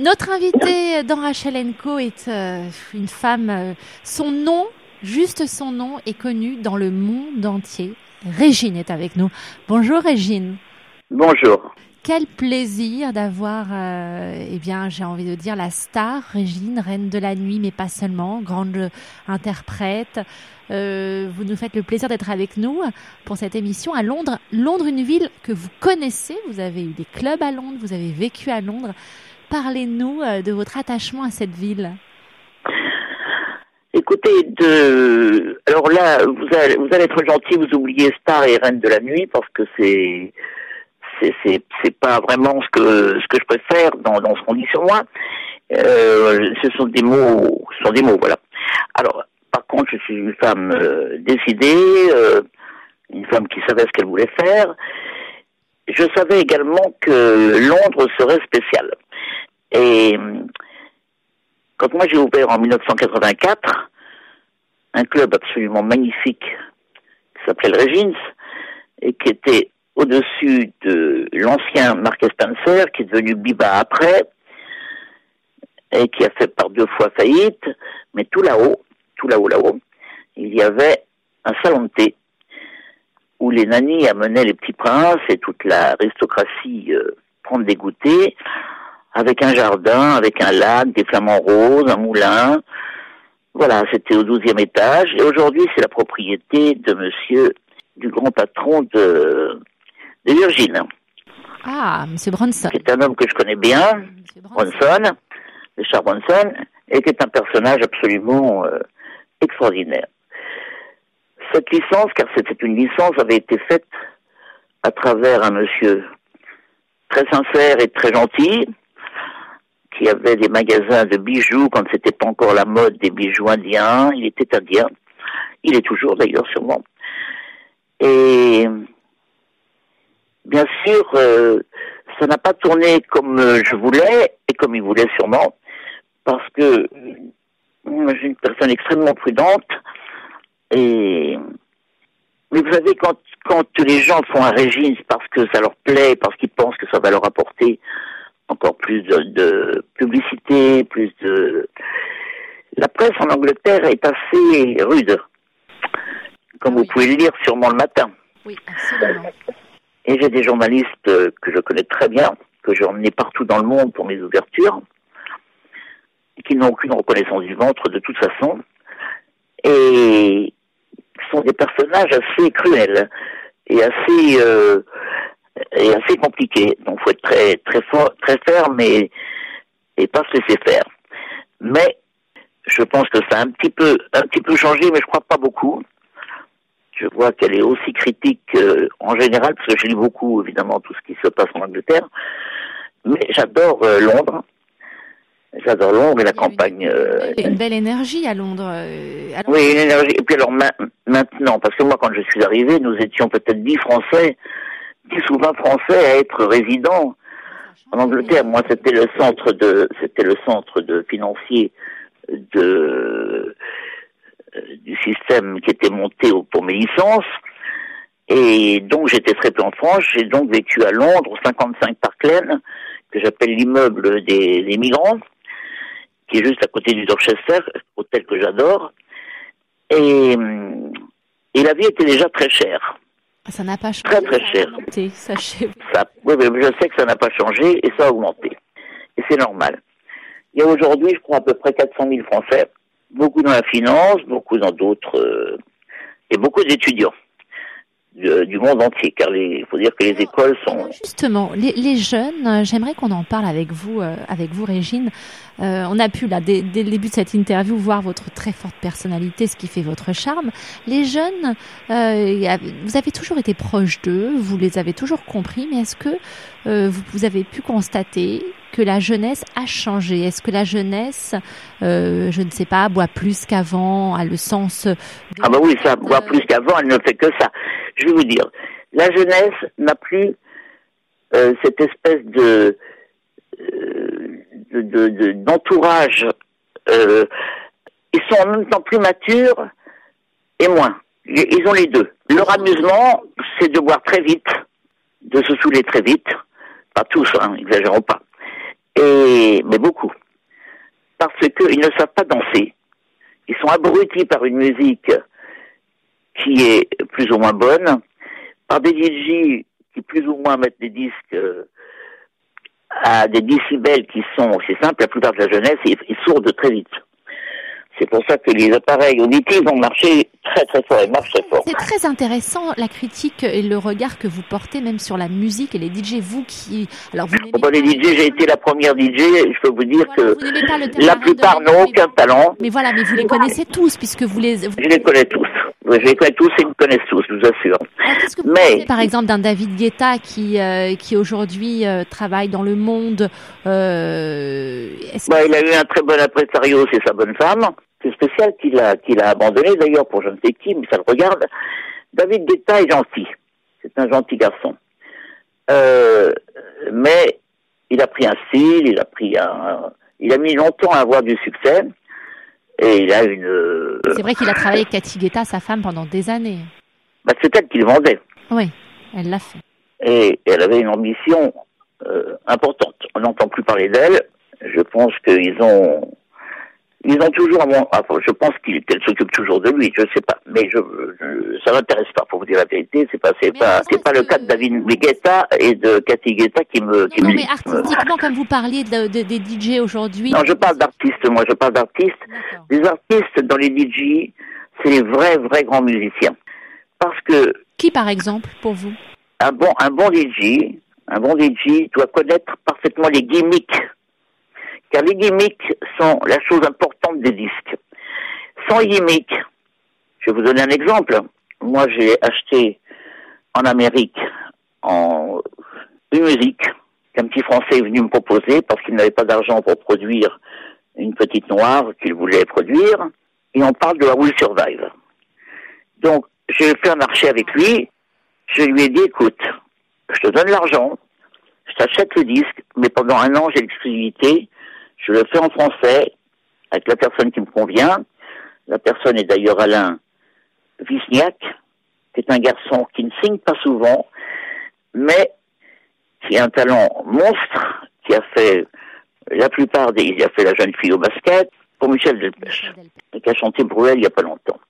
Notre invitée dans Rachel Co est euh, une femme, euh, son nom, juste son nom, est connu dans le monde entier. Régine est avec nous. Bonjour Régine. Bonjour. Quel plaisir d'avoir, euh, eh bien, j'ai envie de dire la star Régine, reine de la nuit, mais pas seulement, grande interprète. Euh, vous nous faites le plaisir d'être avec nous pour cette émission à Londres. Londres, une ville que vous connaissez. Vous avez eu des clubs à Londres, vous avez vécu à Londres. Parlez-nous euh, de votre attachement à cette ville. Écoutez, alors là, vous allez, être gentil, vous oubliez Star et Reine de la Nuit parce que c'est c'est c'est pas vraiment ce que ce que je préfère dans ce qu'on dit sur moi. Euh, ce sont des mots, ce sont des mots, voilà. Alors, par contre, je suis une femme euh, décidée, une femme qui savait ce qu'elle voulait faire. Je savais également que Londres serait spécial. Et quand moi j'ai ouvert en 1984 un club absolument magnifique qui s'appelait le Regins et qui était au-dessus de l'ancien Mark Spencer, qui est devenu Biba après, et qui a fait par deux fois faillite, mais tout là-haut, tout là-haut, là-haut, il y avait un salon de thé où les nannies amenaient les petits princes et toute l'aristocratie euh, prendre des goûters, avec un jardin, avec un lac, des flamants roses, un moulin. Voilà, c'était au douzième étage. Et aujourd'hui, c'est la propriété de monsieur, du grand patron de, de Virgin. Ah, Monsieur Bronson. Qui est un homme que je connais bien, Bronson, Richard Bronson, et qui est un personnage absolument euh, extraordinaire. Cette licence, car c'était une licence, avait été faite à travers un monsieur très sincère et très gentil, qui avait des magasins de bijoux quand c'était pas encore la mode des bijoux indiens. Il était indien. Il est toujours d'ailleurs sûrement. Et bien sûr, euh, ça n'a pas tourné comme je voulais et comme il voulait sûrement, parce que suis une personne extrêmement prudente et mais vous savez quand quand les gens font un régime parce que ça leur plaît, parce qu'ils pensent que ça va leur apporter encore plus de, de, publicité, plus de la presse en Angleterre est assez rude, comme vous pouvez le lire sûrement le matin. Oui, absolument. Et j'ai des journalistes que je connais très bien, que j'ai emmenés partout dans le monde pour mes ouvertures, qui n'ont aucune reconnaissance du ventre de toute façon, et sont des personnages assez cruels et assez euh, et assez compliqués. Donc, faut être très très fort, très ferme et et pas se laisser faire. Mais je pense que ça a un petit peu un petit peu changé, mais je crois pas beaucoup je vois qu'elle est aussi critique euh, en général, parce que je lis beaucoup, évidemment, tout ce qui se passe en Angleterre. Mais j'adore euh, Londres. J'adore Londres et la campagne. Euh, une belle énergie à Londres. Oui, une énergie. Et puis alors maintenant, parce que moi, quand je suis arrivé, nous étions peut-être dix Français, dix ou vingt Français à être résidents en Angleterre. Moi, c'était le centre de, c'était le centre de financier de euh, du système qui était monté pour mes licences. Et donc j'étais très peu en France, j'ai donc vécu à Londres, 55 Park Lane, que j'appelle l'immeuble des, des, migrants, qui est juste à côté du Dorchester, hôtel que j'adore. Et, et la vie était déjà très chère. Ça n'a pas changé. Très très cher. Ça, oui, mais je sais que ça n'a pas changé et ça a augmenté. Et c'est normal. Il y a aujourd'hui, je crois, à peu près 400 000 Français beaucoup dans la finance, beaucoup dans d'autres, euh, et beaucoup d'étudiants du monde entier, car il faut dire que les écoles sont... Justement, les, les jeunes, euh, j'aimerais qu'on en parle avec vous, euh, avec vous Régine. Euh, on a pu, là, dès, dès, le début de cette interview, voir votre très forte personnalité, ce qui fait votre charme. Les jeunes, euh, vous avez toujours été proche d'eux, vous les avez toujours compris, mais est-ce que euh, vous, vous, avez pu constater que la jeunesse a changé? Est-ce que la jeunesse, je ne sais pas, boit plus qu'avant, a le sens... Ah bah oui, ça boit plus qu'avant, elle ne fait que ça. Je vais vous dire, la jeunesse n'a plus cette espèce de d'entourage, euh, ils sont en même temps plus matures et moins. Ils ont les deux. Leur amusement, c'est de boire très vite, de se saouler très vite. Pas tous, hein, exagérons pas. Et mais beaucoup, parce qu'ils ne savent pas danser. Ils sont abrutis par une musique qui est plus ou moins bonne, par des DJ qui plus ou moins mettent des disques euh, à des décibels qui sont, c'est simple, la plupart de la jeunesse, ils, ils sourdent très vite. C'est pour ça que les appareils auditifs vont marcher très très fort et marchent très fort. C'est très intéressant la critique et le regard que vous portez même sur la musique et les DJ. Vous qui, alors vous n'aimez pas les DJ, j'ai été la première DJ. Je peux vous dire que la plupart n'ont aucun talent. Mais voilà, mais vous les connaissez tous puisque vous les. Je les connais tous. Je les connais tous et ils me connaissent tous, je vous assure. Qu'est-ce que vous mais par exemple d'un David Guetta qui euh, qui aujourd'hui euh, travaille dans le monde. Euh, bah, il a eu un très bon impresario, c'est sa bonne femme. C'est spécial qu'il a, qu'il a abandonné d'ailleurs pour je ne sais qui, mais ça le regarde. David Guetta est gentil. C'est un gentil garçon. Euh, mais il a pris un style, il a pris un, il a mis longtemps à avoir du succès. Et il a une. C'est vrai qu'il a travaillé avec Cathy Guetta, sa femme, pendant des années. Bah, c'est elle qui le vendait. Oui, elle l'a fait. Et elle avait une ambition euh, importante. On n'entend plus parler d'elle. Je pense qu'ils ont ils ont toujours, je pense qu'elle s'occupe toujours de lui, je sais pas, mais je, je ça m'intéresse pas pour vous dire la vérité. C'est pas, c'est pas, c'est pas le cas de David Guetta et de Cathy Guetta qui me, qui non, mais artistiquement, comme vous parliez de, de, des DJ aujourd'hui. Non, je parle d'artistes, moi, je parle d'artistes. Les artistes dans les DJ, c'est les vrais, vrais grands musiciens. Parce que. Qui, par exemple, pour vous? Un bon, un bon DJ, un bon DJ doit connaître parfaitement les gimmicks car les gimmicks sont la chose importante des disques. Sans gimmicks, je vais vous donner un exemple. Moi, j'ai acheté en Amérique en une musique qu'un petit Français est venu me proposer parce qu'il n'avait pas d'argent pour produire une petite noire qu'il voulait produire. Et on parle de la Will Survive. Donc, j'ai fait un marché avec lui. Je lui ai dit, écoute, je te donne l'argent, je t'achète le disque, mais pendant un an, j'ai l'exclusivité je le fais en français avec la personne qui me convient. La personne est d'ailleurs Alain Wisniak, qui est un garçon qui ne signe pas souvent, mais qui a un talent monstre, qui a fait la plupart des... Il a fait La jeune fille au basket, pour Michel Delpech, et qui a chanté Bruel il n'y a pas longtemps.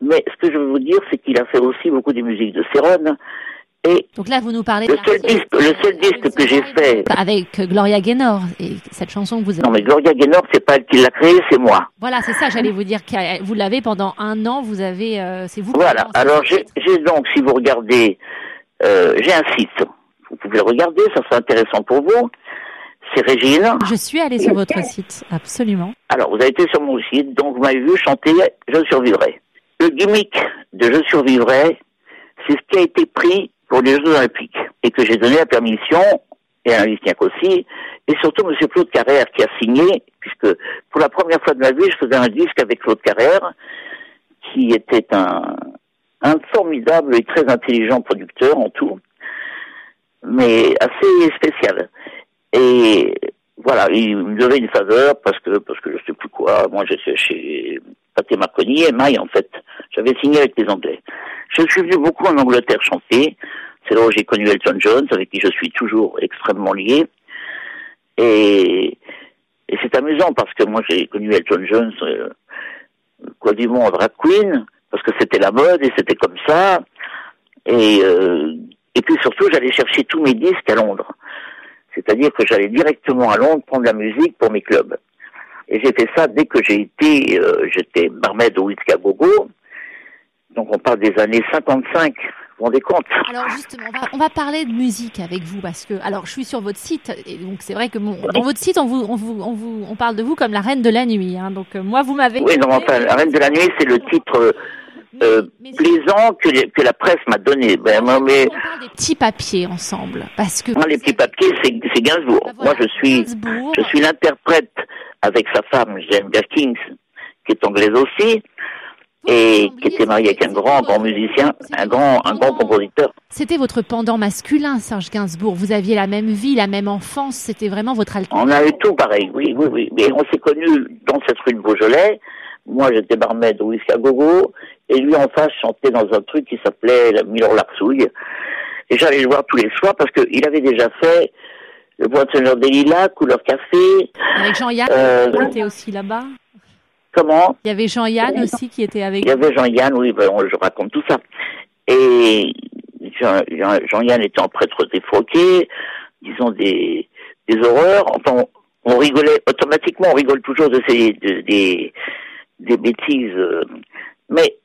Mais ce que je veux vous dire, c'est qu'il a fait aussi beaucoup de musiques de Céron, donc là, vous nous parlez le seul disque, le seul disque que j'ai fait avec Gloria Gaynor et cette chanson que vous avez. Non, mais Gloria Gaynor, c'est pas elle qui l'a créée, c'est moi. Voilà, c'est ça. J'allais vous dire que vous l'avez pendant un an. Vous avez, euh, c'est vous. Voilà. Alors j'ai donc, si vous regardez, euh, j'ai un site. Vous pouvez le regarder, ça sera intéressant pour vous. C'est Régine. Je suis allée sur votre site, absolument. Alors, vous avez été sur mon site, donc vous m'avez vu chanter Je survivrai. Le gimmick de Je survivrai, c'est ce qui a été pris pour les Jeux Olympiques et que j'ai donné la permission et à Lisniak aussi, et surtout M. Claude Carrère qui a signé, puisque pour la première fois de ma vie, je faisais un disque avec Claude Carrère, qui était un, un formidable et très intelligent producteur en tout, mais assez spécial. Et voilà, il me devait une faveur parce que parce que je sais plus quoi. Moi, j'étais chez Pathé Marconi et Maille en fait. J'avais signé avec les Anglais. Je suis venu beaucoup en Angleterre chanter. C'est là où j'ai connu Elton John, avec qui je suis toujours extrêmement lié. Et, et c'est amusant parce que moi j'ai connu Elton John, euh, quoi du monde, drag queen, parce que c'était la mode et c'était comme ça. Et, euh, et puis surtout, j'allais chercher tous mes disques à Londres. C'est-à-dire que j'allais directement à Londres prendre la musique pour mes clubs. Et j'ai fait ça dès que j'ai été, euh, j'étais barmaid au Whisky à Gogo. Donc on parle des années 55. Vous rendez compte? Alors justement, on va, on va, parler de musique avec vous parce que, alors je suis sur votre site et donc c'est vrai que mon, dans votre site on vous, on vous, on vous, on parle de vous comme la reine de la nuit. Hein, donc euh, moi vous m'avez. Oui, non, enfin, la reine de la nuit, c'est le titre. Euh, plaisant que, que la presse m'a donné. Ben, moi, mais... On parle des petits papiers ensemble, parce que. Non, les petits papiers, c'est Gainsbourg. Ben moi, je suis, je suis l'interprète avec sa femme, Jane Gaskins, qui est anglaise aussi, et qui était mariée avec un grand, grand musicien, un grand, un grand compositeur. C'était votre pendant masculin, Serge Gainsbourg. Vous aviez la même vie, la même enfance. C'était vraiment votre alter. On avait tout pareil, oui, oui, oui. Mais on s'est connus dans cette rue de Beaujolais. Moi, j'étais barmaid au Whisky Gogo, et lui, en face, chantait dans un truc qui s'appelait la Miller Larsouille. Et j'allais le voir tous les soirs parce qu'il avait déjà fait le boîtionneur des lilas, couleur café. Avec Jean-Yann euh, était aussi là-bas. Comment Il y avait Jean-Yann aussi qui était avec. Il y avait Jean-Yann, oui, ben, je raconte tout ça. Et Jean-Yann étant prêtre défroqué, disons des, des horreurs. Enfin, on rigolait automatiquement, on rigole toujours de ces des, des bêtises. Euh. Mais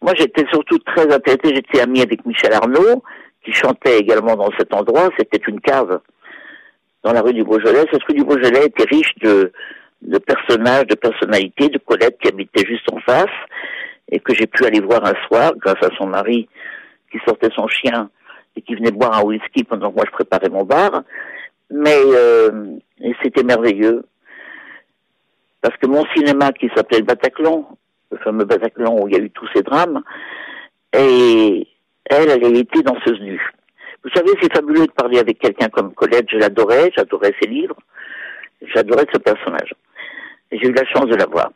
moi, j'étais surtout très intéressé. J'étais ami avec Michel Arnaud, qui chantait également dans cet endroit. C'était une cave dans la rue du Beaujolais. Cette rue du Beaujolais était riche de, de personnages, de personnalités, de Colette qui habitait juste en face et que j'ai pu aller voir un soir grâce à son mari qui sortait son chien et qui venait boire un whisky pendant que moi je préparais mon bar. Mais euh, c'était merveilleux parce que mon cinéma qui s'appelait le Bataclan, le fameux Bataclan où il y a eu tous ces drames, et elle, elle était danseuse nue. Vous savez, c'est fabuleux de parler avec quelqu'un comme Colette, je l'adorais, j'adorais ses livres, j'adorais ce personnage. J'ai eu la chance de la voir.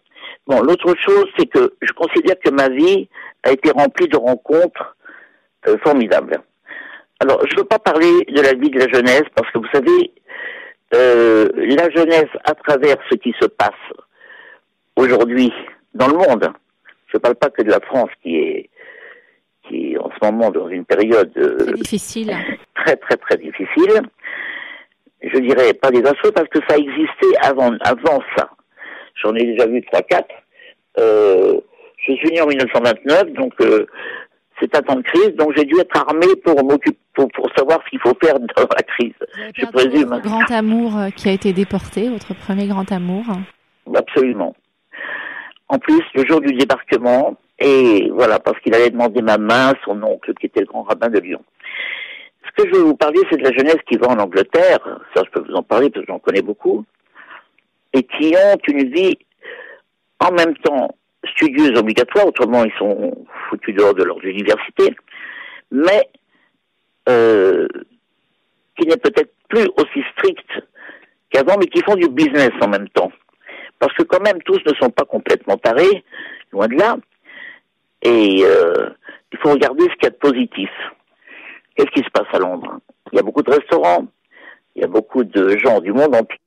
Bon, l'autre chose, c'est que je considère que ma vie a été remplie de rencontres euh, formidables. Alors, je ne veux pas parler de la vie de la jeunesse, parce que vous savez, euh, la jeunesse à travers ce qui se passe aujourd'hui dans le monde, je ne parle pas que de la France qui est qui est en ce moment dans une période euh, difficile. très très très difficile. Je dirais pas des assauts parce que ça existait avant avant ça. J'en ai déjà vu trois quatre. Euh, je suis né en 1929, donc euh, c'est un temps de crise, donc j'ai dû être armé pour m'occuper, pour, pour, savoir ce qu'il faut faire dans la crise. je présume. Votre grand amour euh, qui a été déporté, votre premier grand amour. Absolument. En plus, le jour du débarquement, et voilà, parce qu'il allait demander ma main, son oncle qui était le grand rabbin de Lyon. Ce que je veux vous parler, c'est de la jeunesse qui va en Angleterre, ça je peux vous en parler parce que j'en connais beaucoup, et qui ont une vie en même temps studieuse obligatoire, autrement ils sont foutus dehors de leur université, mais euh, qui n'est peut-être plus aussi strict qu'avant, mais qui font du business en même temps. Parce que quand même, tous ne sont pas complètement tarés, loin de là. Et euh, il faut regarder ce qu'il y a de positif. Qu'est-ce qui se passe à Londres? Il y a beaucoup de restaurants, il y a beaucoup de gens du monde entier.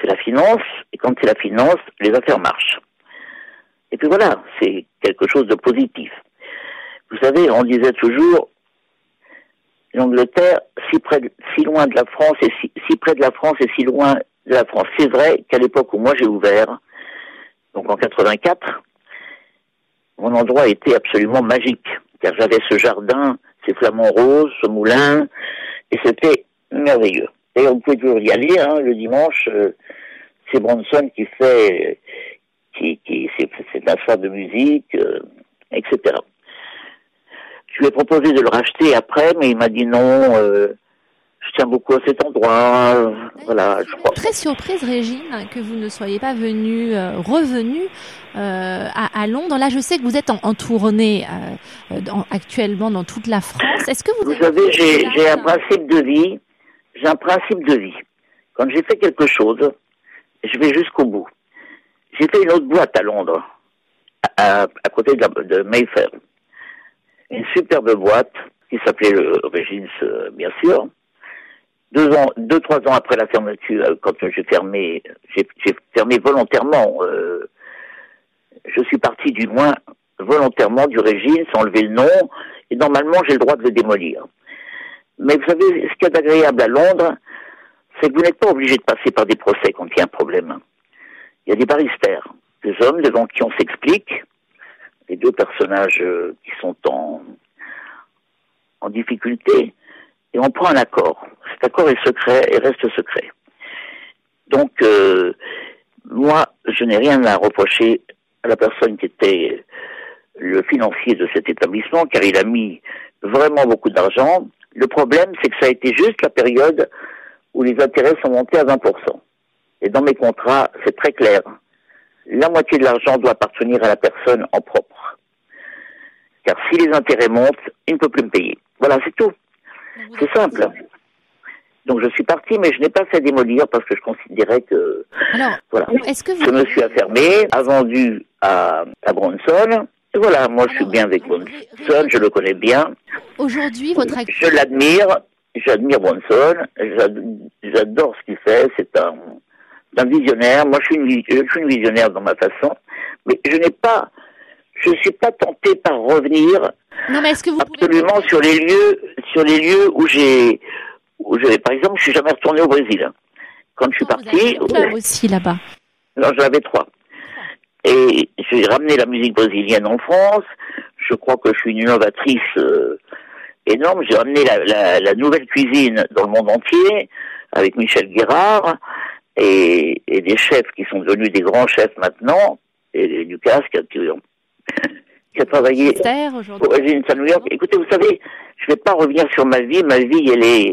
C'est la finance, et quand c'est la finance, les affaires marchent. Et puis voilà, c'est quelque chose de positif. Vous savez, on disait toujours, l'Angleterre, si près, si loin de la France et si, si, près de la France et si loin de la France. C'est vrai qu'à l'époque où moi j'ai ouvert, donc en 84, mon endroit était absolument magique, car j'avais ce jardin, ces flamants roses, ce moulin, et c'était merveilleux. Et on pouvait toujours y aller, hein, le dimanche, euh, c'est Bronson qui fait, qui, qui c'est un de musique, euh, etc. Je lui ai proposé de le racheter après, mais il m'a dit non, euh, je tiens beaucoup à cet endroit. voilà, je crois. Très surprise, Régine, que vous ne soyez pas venue, euh, revenue euh, à, à, Londres. Là, je sais que vous êtes en, en tournée euh, dans, actuellement dans toute la France. Est-ce que vous, vous savez, j'ai un principe de vie. J'ai un principe de vie. Quand j'ai fait quelque chose, je vais jusqu'au bout. J'ai fait une autre boîte à Londres, à, à côté de, de Mayfair. Une superbe boîte qui s'appelait le Régis, bien sûr deux ans, deux trois ans après la fermeture, euh, quand j'ai fermé, j'ai fermé volontairement. Euh, je suis parti du moins volontairement du régime, sans lever le nom, et normalement j'ai le droit de le démolir. Mais vous savez, ce qui est agréable à Londres, c'est que vous n'êtes pas obligé de passer par des procès quand il y a un problème. Il y a des baristères, des hommes devant qui on s'explique, les deux personnages euh, qui sont en, en difficulté, et on prend un accord. Cet accord est secret et reste secret. Donc, euh, moi, je n'ai rien à reprocher à la personne qui était le financier de cet établissement, car il a mis vraiment beaucoup d'argent. Le problème, c'est que ça a été juste la période où les intérêts sont montés à 20%. Et dans mes contrats, c'est très clair. La moitié de l'argent doit appartenir à la personne en propre. Car si les intérêts montent, il ne peut plus me payer. Voilà, c'est tout. C'est simple. Donc je suis parti, mais je n'ai pas fait démolir parce que je considérais que Alors, voilà. Est-ce que vous... Je me suis affermé, a vendu à, à Bronson. Et voilà, moi je suis bien avec Bronson, je le connais bien. Aujourd'hui, votre Je l'admire, j'admire Bronson, j'adore ce qu'il fait, c'est un, un, visionnaire. Moi, je suis, une, je suis une visionnaire dans ma façon, mais je n'ai pas, je suis pas tenté par revenir non, mais est-ce que vous absolument sur les lieux, sur les lieux où j'ai, où j'ai, par exemple, je suis jamais retourné au Brésil. Quand je suis parti, vous aussi là-bas. Non, j'en avais trois. Et j'ai ramené la musique brésilienne en France. Je crois que je suis une innovatrice euh, énorme. J'ai ramené la, la, nouvelle cuisine dans le monde entier avec Michel Guérard et, et des chefs qui sont devenus des grands chefs maintenant. Et Lucas qui a, qui a travaillé pour Régine New York. Écoutez, vous savez, je ne vais pas revenir sur ma vie. Ma vie, elle est,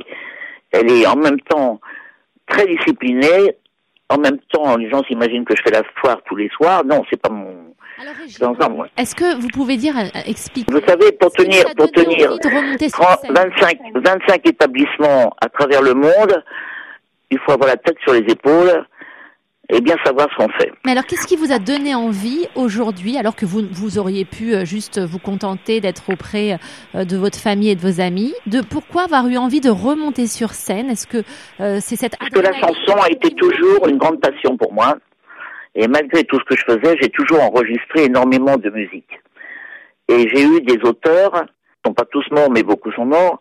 elle est en même temps très disciplinée. En même temps, les gens s'imaginent que je fais la foire tous les soirs. Non, c'est pas mon. Alors, est-ce que vous pouvez dire, euh, expliquer Vous savez, pour tenir, pour tenir 25, 25 établissements à travers le monde, il faut avoir la tête sur les épaules et bien savoir ce qu'on fait. Mais alors, qu'est-ce qui vous a donné envie aujourd'hui, alors que vous, vous auriez pu euh, juste vous contenter d'être auprès euh, de votre famille et de vos amis, de pourquoi avoir eu envie de remonter sur scène? Est-ce que euh, c'est cette Parce que la chanson a été toujours une grande passion pour moi, et malgré tout ce que je faisais, j'ai toujours enregistré énormément de musique. Et j'ai eu des auteurs, sont pas tous morts, mais beaucoup sont morts,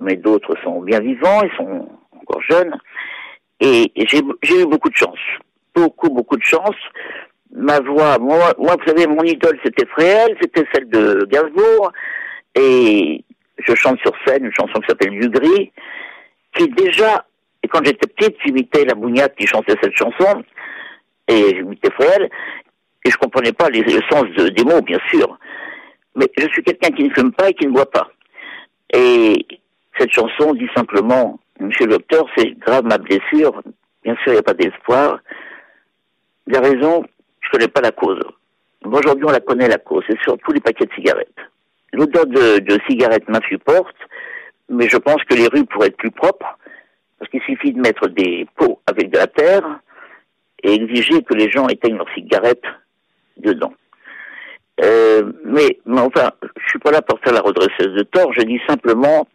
mais d'autres sont bien vivants, ils sont encore jeunes. Et, j'ai eu beaucoup de chance. Beaucoup, beaucoup de chance. Ma voix, moi, moi vous savez, mon idole, c'était Fréhel, c'était celle de Gainsbourg. Et je chante sur scène une chanson qui s'appelle Du Gris, qui déjà, quand j'étais petite, j'imitais la bougnate qui chantait cette chanson, et j'imitais Fréhel, et je comprenais pas les, le sens des mots, bien sûr. Mais je suis quelqu'un qui ne fume pas et qui ne boit pas. Et cette chanson dit simplement Monsieur le docteur, c'est grave ma blessure. Bien sûr, il n'y a pas d'espoir. Il a raison, je ne connais pas la cause. Aujourd'hui, on la connaît, la cause. C'est surtout les paquets de cigarettes. L'odeur de, de cigarettes m'insupporte, mais je pense que les rues pourraient être plus propres, parce qu'il suffit de mettre des pots avec de la terre et exiger que les gens éteignent leurs cigarettes dedans. Euh, mais, enfin, je suis pas là pour faire la redresseuse de tort, je dis simplement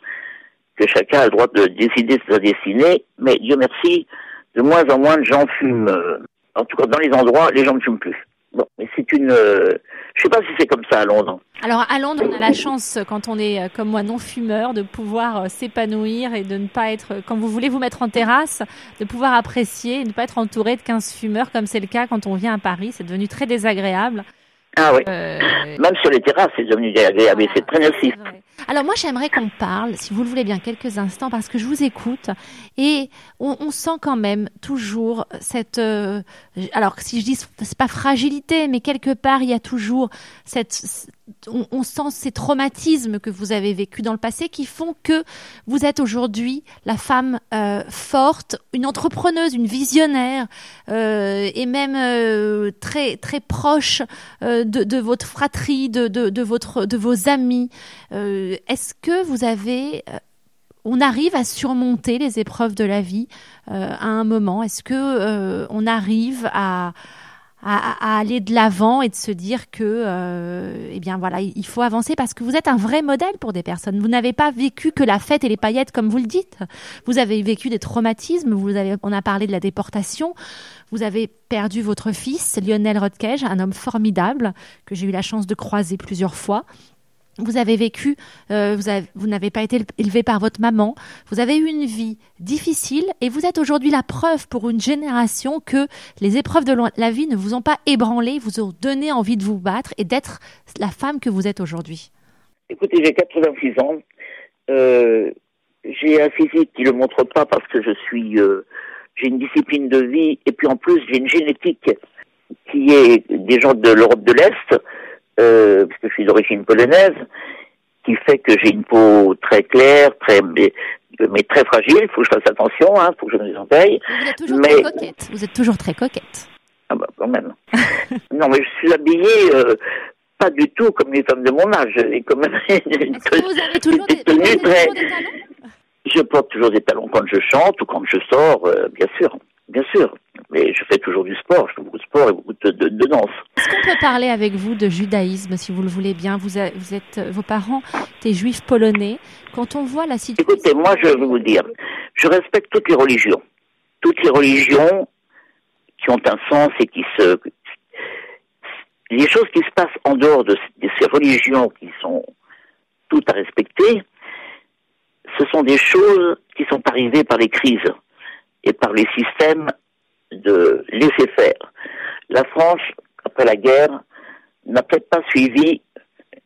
que chacun a le droit de décider de sa destinée, mais Dieu merci, de moins en moins de gens fument. Euh, en tout cas, dans les endroits, les gens ne fument plus. Bon, mais c'est une. Euh, je sais pas si c'est comme ça à Londres. Alors à Londres, on a la chance, quand on est euh, comme moi non fumeur, de pouvoir s'épanouir et de ne pas être, quand vous voulez vous mettre en terrasse, de pouvoir apprécier et ne pas être entouré de 15 fumeurs comme c'est le cas quand on vient à Paris. C'est devenu très désagréable. Ah oui. Même sur les terrasses, c'est devenu désagréable c'est très nocif. Alors moi j'aimerais qu'on parle, si vous le voulez bien, quelques instants parce que je vous écoute et on, sent quand même toujours cette, euh, alors si je dis c'est pas fragilité, mais quelque part il y a toujours cette, on, sent ces traumatismes que vous avez vécus dans le passé qui font que vous êtes aujourd'hui la femme euh, forte, une entrepreneuse, une visionnaire euh, et même très très proche de, de, votre fratrie, de, de, de, votre de vos amis. Euh, est-ce que vous avez euh, on arrive à surmonter les épreuves de la vie euh, à un moment? Est-ce que on arrive à, à, aller de l'avant et de se dire que, eh bien voilà, il faut avancer parce que vous êtes un vrai modèle pour des personnes. Vous n'avez pas vécu que la fête et les paillettes comme vous le dites. Vous avez vécu des traumatismes. Vous avez, on a parlé de la déportation. Vous avez perdu votre fils, Lionel Rodkej, un homme formidable que j'ai eu la chance de croiser plusieurs fois vous avez vécu, euh, vous, n'avez pas été élevé par votre maman, vous avez eu une vie difficile et vous êtes aujourd'hui la preuve pour une génération que les épreuves de la vie ne vous ont pas ébranlé, vous ont donné envie de vous battre et d'être la femme que vous êtes aujourd'hui. Écoutez, j'ai 86 ans. Euh, j'ai un physique qui ne le montre pas parce que je suis, euh, j'ai une discipline de vie et puis en plus j'ai une génétique qui est des gens de l'Europe de l'Est euh, parce que je suis d'origine polonaise, qui fait que j'ai une peau très claire, très mais, très fragile. Il faut que je fasse attention, hein, faut que je me entaille. Vous êtes toujours très coquette. Vous êtes toujours très coquette. Ah bah quand même. non, mais je suis habillée euh, pas du tout comme les femmes de mon âge. Et comme Est-ce que vous avez toujours, des, talons? Je porte toujours des talons quand je chante ou quand je sors, euh, bien sûr, bien sûr. mais je fais toujours du sport. Je fais beaucoup de sport et beaucoup de, de, danse. Est-ce qu'on peut parler avec vous de judaïsme, si vous le voulez bien? Vous, vous êtes, vos parents étaient juifs polonais. Quand on voit la situation... Écoutez, moi, je vais vous dire, je respecte toutes les religions. Toutes les religions qui ont un sens et qui se... Les choses qui se passent en dehors de, de ces religions qui sont toutes à respecter, ce sont des choses qui sont arrivées par les crises et par les systèmes de laisser faire. La France, après la guerre, n'a peut-être pas suivi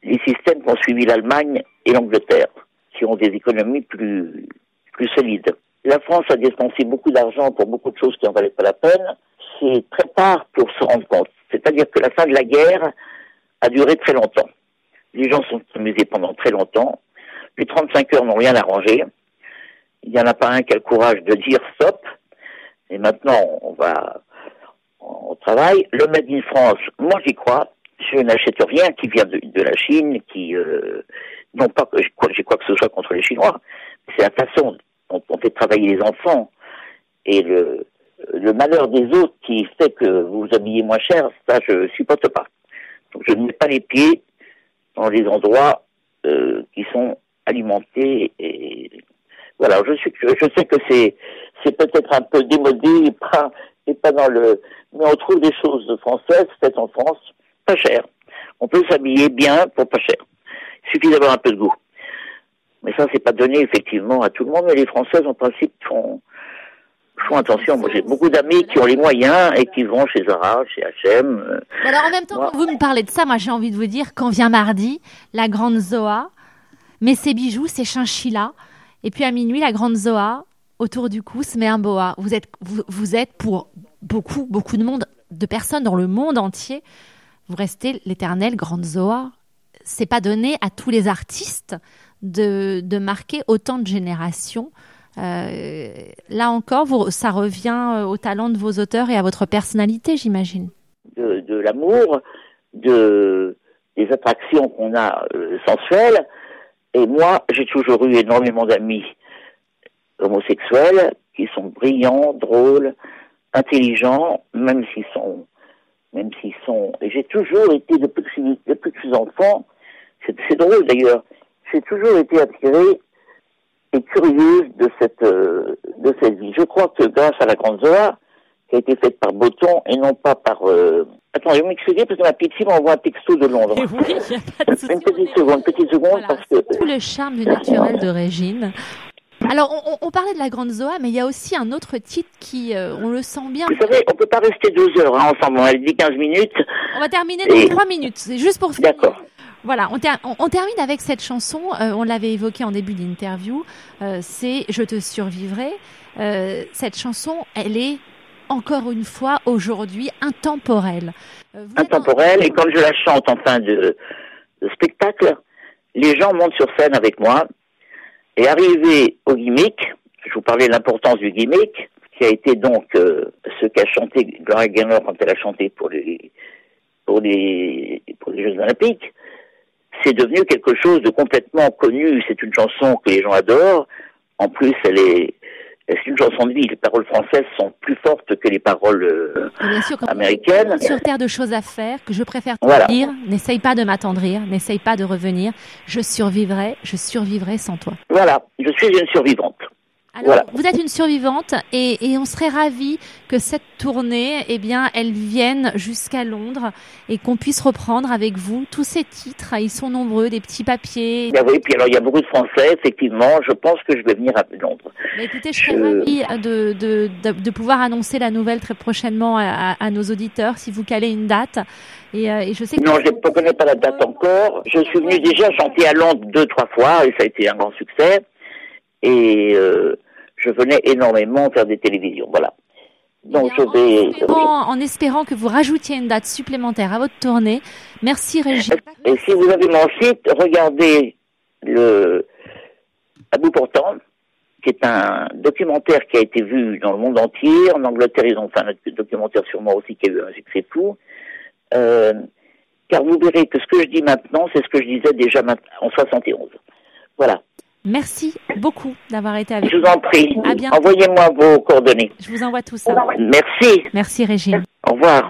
les systèmes qu'ont suivi l'Allemagne et l'Angleterre, qui ont des économies plus, plus solides. La France a dépensé beaucoup d'argent pour beaucoup de choses qui n'en valaient pas la peine. C'est très tard pour se rendre compte. C'est-à-dire que la fin de la guerre a duré très longtemps. Les gens sont amusés pendant très longtemps. Les 35 heures n'ont rien arrangé. Il n'y en a pas un qui a le courage de dire stop. Et maintenant, on va au travail. Le Made in France, moi j'y crois. Je n'achète rien qui vient de, la Chine, qui euh, non pas que j'ai quoi que ce soit contre les Chinois. C'est la façon dont on fait travailler les enfants et le, le malheur des autres qui fait que vous vous habillez moins cher. Ça, je supporte pas. Donc je ne mets pas les pieds dans les endroits euh, qui sont alimentés et voilà, je suis, je sais que c'est, c'est peut-être un peu démodé et pas, et pas dans le, mais on trouve des choses françaises faites en France, pas cher. On peut s'habiller bien pour pas cher. Il suffit d'avoir un peu de goût. Mais ça, c'est pas donné effectivement à tout le monde, mais les Françaises en principe font, font attention. Moi, j'ai beaucoup d'amis qui ont les moyens et qui vont chez Zara, chez H&M. Alors, en même temps, quand vous me parlez de ça, moi, j'ai envie de vous dire, quand vient mardi, la grande Zoa, met ses bijoux, ses chinchillas, et puis à minuit, la grande Zoa, autour du cou, se met un boa. Vous êtes, vous, êtes pour beaucoup, beaucoup de monde, de personnes dans le monde entier, vous restez l'éternelle grande Zoa. C'est pas donné à tous les artistes de, de marquer autant de générations. Euh, là encore, ça revient euh, au talent de vos auteurs et à votre personnalité, j'imagine. De, l'amour, de, des attractions qu'on a euh, sensuelles, et moi, j'ai toujours eu énormément d'amis homosexuels qui sont brillants, drôles, intelligents, même s'ils sont, même s'ils sont. Et j'ai toujours été depuis que je suis, enfant. C'est drôle d'ailleurs. J'ai toujours été attirée et curieuse de cette euh, de cette vie. Je crois que grâce à la Grande Zoa, qui a été faite par Botton et non pas par euh, Attendez, vous m'excusez parce que ma petite fille m'envoie un texto de Londres. Oui, y a pas de Une petite seconde, petite seconde parce que... Tout le charme du naturel de Régine. Alors, on, on, parlait de la Grande Zoa, mais il y a aussi un autre titre qui, euh, on le sent bien. Vous savez, on peut pas rester deux heures hein, ensemble. On a dit 15 minutes. On va terminer dans trois minutes. C'est juste pour finir. D'accord. Voilà, on, on, termine avec cette chanson. Euh, on l'avait évoquée en début d'interview. Euh, c'est Je te survivrai. Cette chanson, elle est encore une fois aujourd'hui intemporelle. Euh, intemporelle, et quand je la chante en fin de, spectacle, les gens montent sur scène avec moi, et arrivé au gimmick, je vous parlais de l'importance du gimmick, qui a été donc euh, ce qu'a chanté Gloria Gaynor quand elle a chanté pour les pour les Jeux Olympiques, c'est devenu quelque chose de complètement connu. C'est une chanson que les gens adorent. En plus, elle est c'est une chanson de vie. Les paroles françaises sont plus fortes que les paroles euh, américaines. Sur terre de choses à faire, que je préfère te dire, n'essaye pas de m'attendrir, n'essaye pas de revenir. Je survivrai, je survivrai sans toi. Voilà, je suis une survivante. Alors, vous êtes une survivante et, on serait ravis que cette tournée, eh bien, elle vienne jusqu'à Londres et qu'on puisse reprendre avec vous tous ces titres. Ils sont nombreux, des petits papiers. oui, puis alors il y a beaucoup de Français, effectivement. Je pense que je vais venir à Londres. écoutez, je serais ravie de, de, de, pouvoir annoncer la nouvelle très prochainement à, nos auditeurs si vous calez une date. Et, euh, et je sais que non, je ne connais pas la date encore. Je suis venu déjà chanter à Londres deux, trois fois et ça a été un grand succès et euh, je venais énormément faire des télévisions. Voilà. Donc je vais en espérant, que vous rajoutiez une date supplémentaire à votre tournée. Merci Régine. Et si vous avez mon site, regardez le à bout portant, qui est un documentaire qui a été vu dans le monde entier. En Angleterre, ils ont fait un documentaire sur moi aussi qui a eu un succès fou. Euh, car vous verrez que ce que je dis maintenant, c'est ce que je disais déjà en 71. Voilà. Merci beaucoup d'avoir été avec Je vous en prie. Envoyez-moi vos coordonnées. Je vous envoie tout ça. Merci. Merci Régine. Au revoir.